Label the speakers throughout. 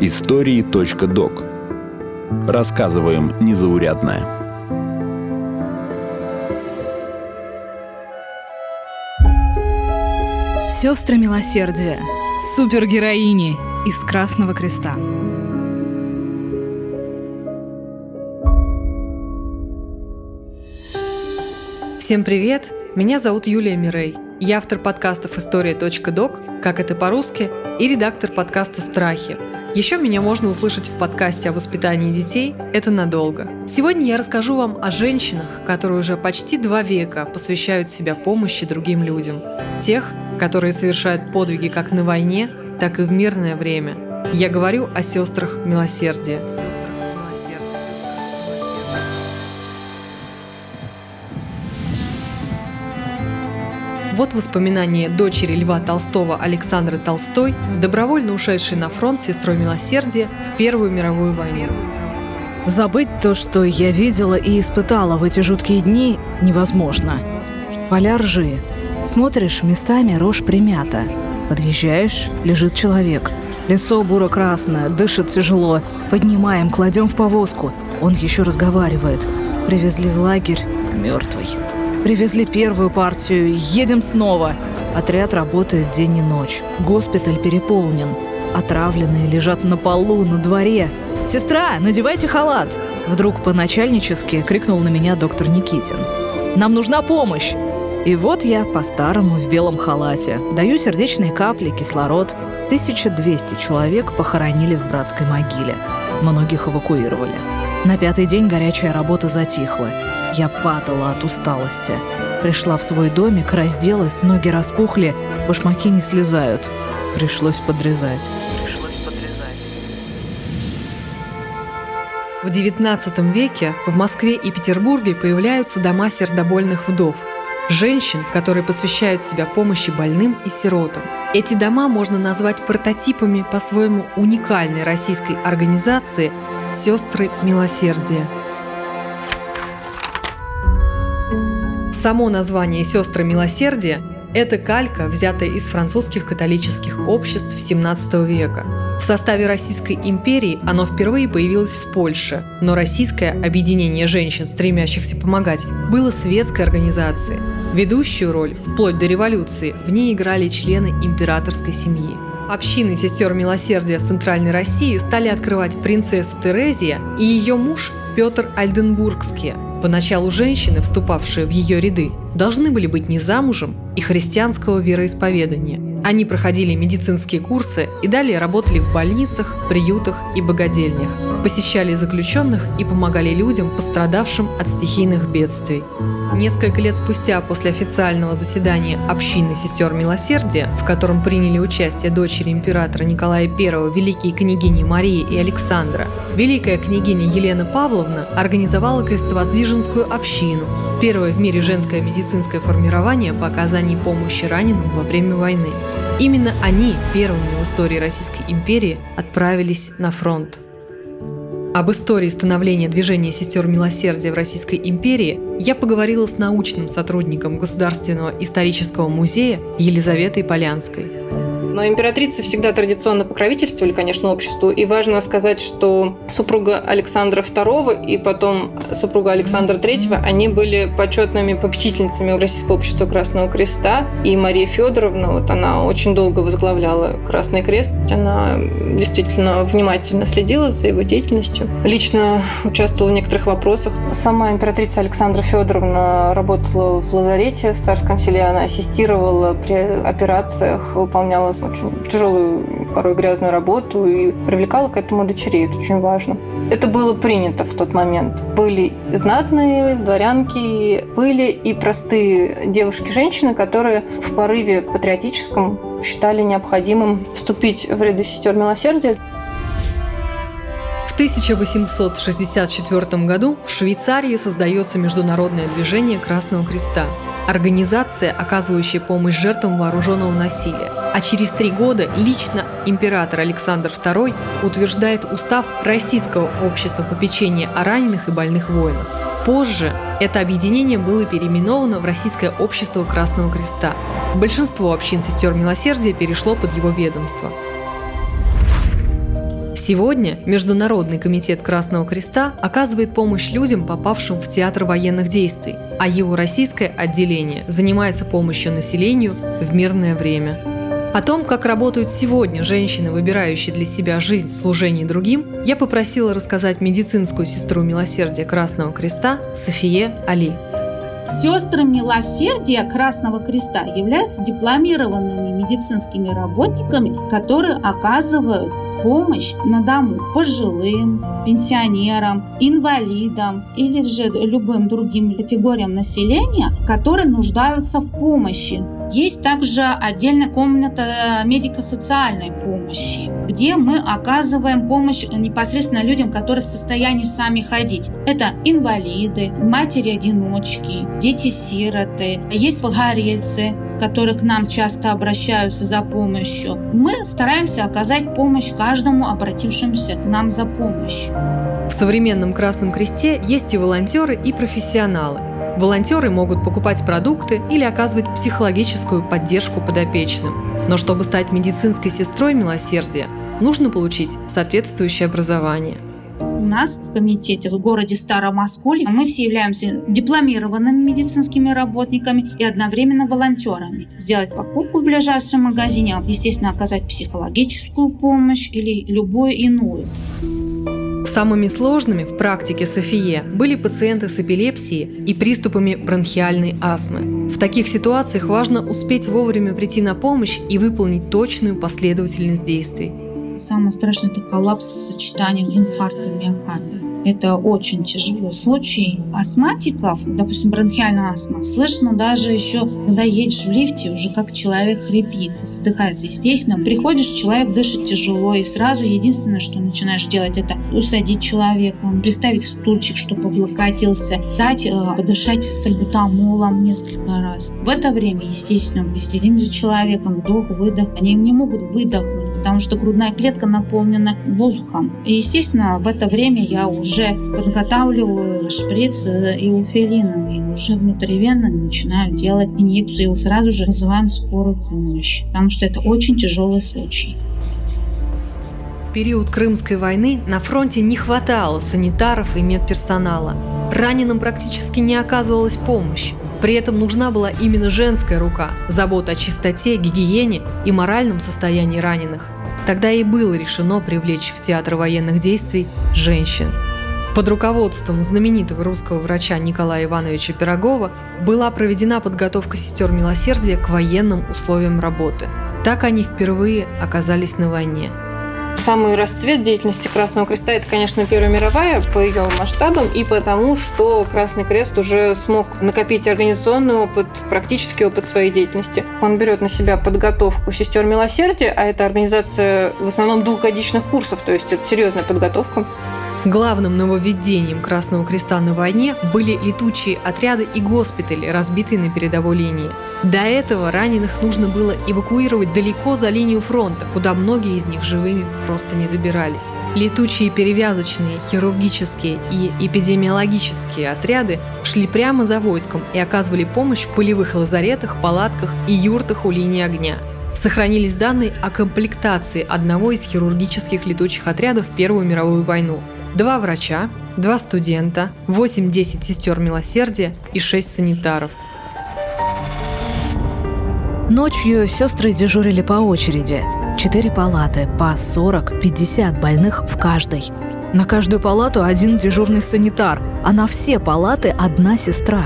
Speaker 1: Истории.док Рассказываем незаурядное.
Speaker 2: Сестры милосердия. Супергероини из Красного Креста. Всем привет! Меня зовут Юлия Мирей. Я автор подкастов «История.док», как это по-русски, и редактор подкаста «Страхи», еще меня можно услышать в подкасте о воспитании детей «Это надолго». Сегодня я расскажу вам о женщинах, которые уже почти два века посвящают себя помощи другим людям. Тех, которые совершают подвиги как на войне, так и в мирное время. Я говорю о сестрах милосердия. Сестрах Вот воспоминания дочери Льва Толстого Александры Толстой, добровольно ушедшей на фронт сестрой милосердия в Первую мировую войну.
Speaker 3: Забыть то, что я видела и испытала в эти жуткие дни, невозможно. Поля ржи. Смотришь, местами рожь примята. Подъезжаешь, лежит человек. Лицо буро-красное, дышит тяжело. Поднимаем, кладем в повозку. Он еще разговаривает. Привезли в лагерь мертвый. Привезли первую партию, едем снова. Отряд работает день и ночь. Госпиталь переполнен. Отравленные лежат на полу, на дворе. «Сестра, надевайте халат!» Вдруг по-начальнически крикнул на меня доктор Никитин. «Нам нужна помощь!» И вот я по-старому в белом халате. Даю сердечные капли, кислород. 1200 человек похоронили в братской могиле. Многих эвакуировали. На пятый день горячая работа затихла. Я падала от усталости. Пришла в свой домик, разделась, ноги распухли, башмаки не слезают. Пришлось подрезать.
Speaker 2: В XIX веке в Москве и Петербурге появляются дома сердобольных вдов – женщин, которые посвящают себя помощи больным и сиротам. Эти дома можно назвать прототипами по-своему уникальной российской организации «Сестры милосердия». Само название «Сестры милосердия» – это калька, взятая из французских католических обществ XVII века. В составе Российской империи оно впервые появилось в Польше, но Российское объединение женщин, стремящихся помогать, было светской организацией. Ведущую роль, вплоть до революции, в ней играли члены императорской семьи. Общины сестер милосердия в Центральной России стали открывать принцесса Терезия и ее муж Петр Альденбургский, Поначалу женщины, вступавшие в ее ряды, должны были быть не замужем и христианского вероисповедания. Они проходили медицинские курсы и далее работали в больницах, приютах и богадельнях, посещали заключенных и помогали людям, пострадавшим от стихийных бедствий. Несколько лет спустя после официального заседания общины сестер Милосердия, в котором приняли участие дочери императора Николая I, великие княгини Мария и Александра, великая княгиня Елена Павловна организовала крестовоздвиженскую общину, первое в мире женское медицинское формирование по оказанию помощи раненым во время войны. Именно они первыми в истории Российской империи отправились на фронт. Об истории становления движения сестер милосердия в Российской империи я поговорила с научным сотрудником Государственного исторического музея Елизаветой Полянской.
Speaker 4: Но императрицы всегда традиционно покровительствовали, конечно, обществу. И важно сказать, что супруга Александра II и потом супруга Александра III, они были почетными попечительницами Российского общества Красного Креста. И Мария Федоровна, вот она очень долго возглавляла Красный Крест. Она действительно внимательно следила за его деятельностью. Лично участвовала в некоторых вопросах. Сама императрица Александра Федоровна работала в лазарете в Царском селе. Она ассистировала при операциях, выполняла очень тяжелую, порой грязную работу и привлекала к этому дочерей. Это очень важно. Это было принято в тот момент. Были знатные дворянки, были и простые девушки-женщины, которые в порыве патриотическом считали необходимым вступить в ряды сестер милосердия.
Speaker 2: В 1864 году в Швейцарии создается международное движение Красного Креста – организация, оказывающая помощь жертвам вооруженного насилия. А через три года лично император Александр II утверждает устав Российского общества попечения о раненых и больных воинах. Позже это объединение было переименовано в Российское общество Красного Креста. Большинство общин сестер милосердия перешло под его ведомство. Сегодня Международный комитет Красного Креста оказывает помощь людям, попавшим в театр военных действий, а его российское отделение занимается помощью населению в мирное время. О том, как работают сегодня женщины, выбирающие для себя жизнь в служении другим, я попросила рассказать медицинскую сестру милосердия Красного Креста Софие Али.
Speaker 5: Сестры милосердия Красного Креста являются дипломированными медицинскими работниками, которые оказывают помощь на дому пожилым, пенсионерам, инвалидам или же любым другим категориям населения, которые нуждаются в помощи. Есть также отдельная комната медико-социальной помощи, где мы оказываем помощь непосредственно людям, которые в состоянии сами ходить. Это инвалиды, матери-одиночки, дети-сироты, есть погорельцы, которые к нам часто обращаются за помощью. Мы стараемся оказать помощь каждому обратившемуся к нам за помощью.
Speaker 2: В современном Красном Кресте есть и волонтеры, и профессионалы. Волонтеры могут покупать продукты или оказывать психологическую поддержку подопечным. Но чтобы стать медицинской сестрой милосердия, нужно получить соответствующее образование –
Speaker 5: у нас в комитете в городе Старомосколье мы все являемся дипломированными медицинскими работниками и одновременно волонтерами. Сделать покупку в ближайшем магазине, естественно, оказать психологическую помощь или любую иную.
Speaker 2: Самыми сложными в практике Софие были пациенты с эпилепсией и приступами бронхиальной астмы. В таких ситуациях важно успеть вовремя прийти на помощь и выполнить точную последовательность действий.
Speaker 5: Самое страшное – это коллапс с сочетанием инфаркта миокарда. Это очень тяжелый случай. Астматиков, допустим, бронхиальная астма, слышно даже еще, когда едешь в лифте, уже как человек хрипит, задыхается. Естественно, приходишь, человек дышит тяжело, и сразу единственное, что начинаешь делать, это усадить человека, приставить стульчик, чтобы облокотился, дать э, подышать сальбутамолом несколько раз. В это время, естественно, следим за человеком, вдох, выдох. Они не могут выдохнуть потому что грудная клетка наполнена воздухом. И, естественно, в это время я уже подготавливаю шприц иуфилином и уже внутривенно начинаю делать инъекцию и сразу же называем скорую помощь, потому что это очень тяжелый случай.
Speaker 2: В период Крымской войны на фронте не хватало санитаров и медперсонала. Раненым практически не оказывалась помощь. При этом нужна была именно женская рука, забота о чистоте, гигиене и моральном состоянии раненых. Тогда и было решено привлечь в театр военных действий женщин. Под руководством знаменитого русского врача Николая Ивановича Пирогова была проведена подготовка сестер милосердия к военным условиям работы. Так они впервые оказались на войне –
Speaker 4: Самый расцвет деятельности Красного Креста – это, конечно, Первая мировая по ее масштабам и потому, что Красный Крест уже смог накопить организационный опыт, практический опыт своей деятельности. Он берет на себя подготовку сестер милосердия, а это организация в основном двухгодичных курсов, то есть это серьезная подготовка.
Speaker 2: Главным нововведением Красного Креста на войне были летучие отряды и госпитали, разбитые на передовой линии. До этого раненых нужно было эвакуировать далеко за линию фронта, куда многие из них живыми просто не добирались. Летучие перевязочные, хирургические и эпидемиологические отряды шли прямо за войском и оказывали помощь в полевых лазаретах, палатках и юртах у линии огня. Сохранились данные о комплектации одного из хирургических летучих отрядов в Первую мировую войну – Два врача, два студента, 8-10 сестер милосердия и 6 санитаров.
Speaker 3: Ночью сестры дежурили по очереди. Четыре палаты, по 40-50 больных в каждой. На каждую палату один дежурный санитар, а на все палаты одна сестра.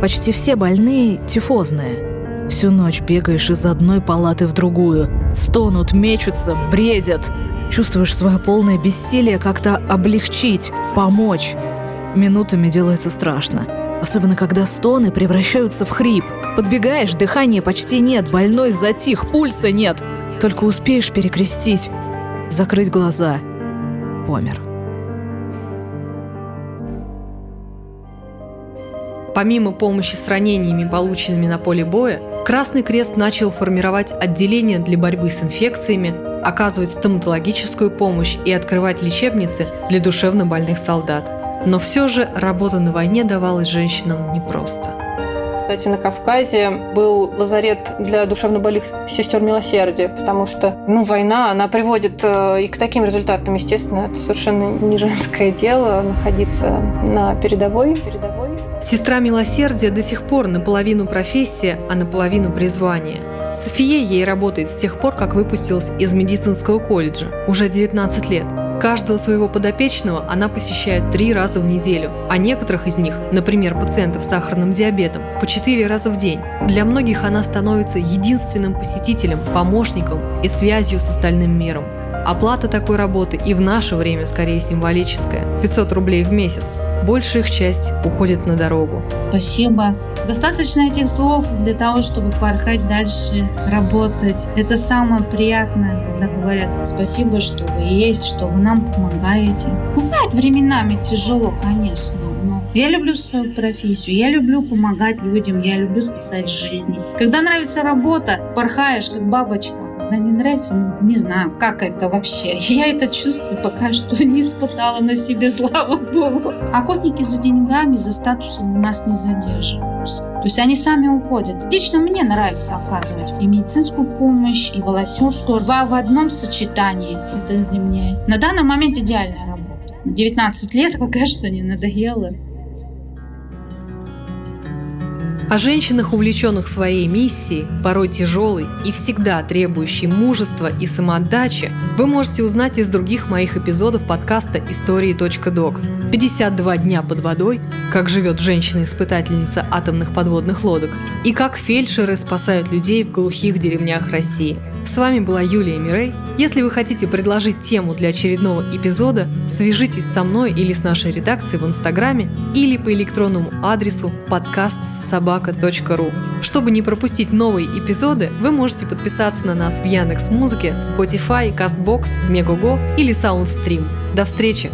Speaker 3: Почти все больные тифозные. Всю ночь бегаешь из одной палаты в другую. Стонут, мечутся, бредят. Чувствуешь свое полное бессилие как-то облегчить, помочь. Минутами делается страшно. Особенно, когда стоны превращаются в хрип. Подбегаешь, дыхания почти нет, больной затих, пульса нет. Только успеешь перекрестить, закрыть глаза. Помер.
Speaker 2: Помимо помощи с ранениями, полученными на поле боя, Красный Крест начал формировать отделения для борьбы с инфекциями, оказывать стоматологическую помощь и открывать лечебницы для душевно больных солдат. Но все же работа на войне давалась женщинам непросто.
Speaker 4: Кстати, на Кавказе был лазарет для душевнобольных сестер милосердия, потому что ну, война, она приводит э, и к таким результатам. Естественно, это совершенно не женское дело находиться на передовой. передовой.
Speaker 2: Сестра милосердия до сих пор наполовину профессия, а наполовину призвание. София ей работает с тех пор, как выпустилась из медицинского колледжа, уже 19 лет. Каждого своего подопечного она посещает три раза в неделю, а некоторых из них, например, пациентов с сахарным диабетом, по четыре раза в день. Для многих она становится единственным посетителем, помощником и связью с остальным миром. Оплата такой работы и в наше время скорее символическая – 500 рублей в месяц. Большая их часть уходит на дорогу.
Speaker 5: Спасибо. Достаточно этих слов для того, чтобы порхать дальше, работать. Это самое приятное, когда говорят спасибо, что вы есть, что вы нам помогаете. Бывает временами тяжело, конечно, но я люблю свою профессию, я люблю помогать людям, я люблю спасать жизни. Когда нравится работа, порхаешь как бабочка, когда не нравится, не знаю, как это вообще. Я это чувствую пока что не испытала на себе, слава богу. Охотники за деньгами, за статусом у нас не задерживаются. То есть они сами уходят. Лично мне нравится оказывать и медицинскую помощь, и волонтерскую. Два в одном сочетании. Это для меня на данный момент идеальная работа. 19 лет пока что не надоело.
Speaker 2: О женщинах, увлеченных своей миссией, порой тяжелой и всегда требующей мужества и самоотдачи, вы можете узнать из других моих эпизодов подкаста «Истории.док». 52 дня под водой, как живет женщина-испытательница атомных подводных лодок, и как фельдшеры спасают людей в глухих деревнях России. С вами была Юлия Мирей. Если вы хотите предложить тему для очередного эпизода, свяжитесь со мной или с нашей редакцией в Инстаграме или по электронному адресу podcastsobaka.ru. Чтобы не пропустить новые эпизоды, вы можете подписаться на нас в Яндекс Музыке, Spotify, CastBox, Megogo или SoundStream. До встречи!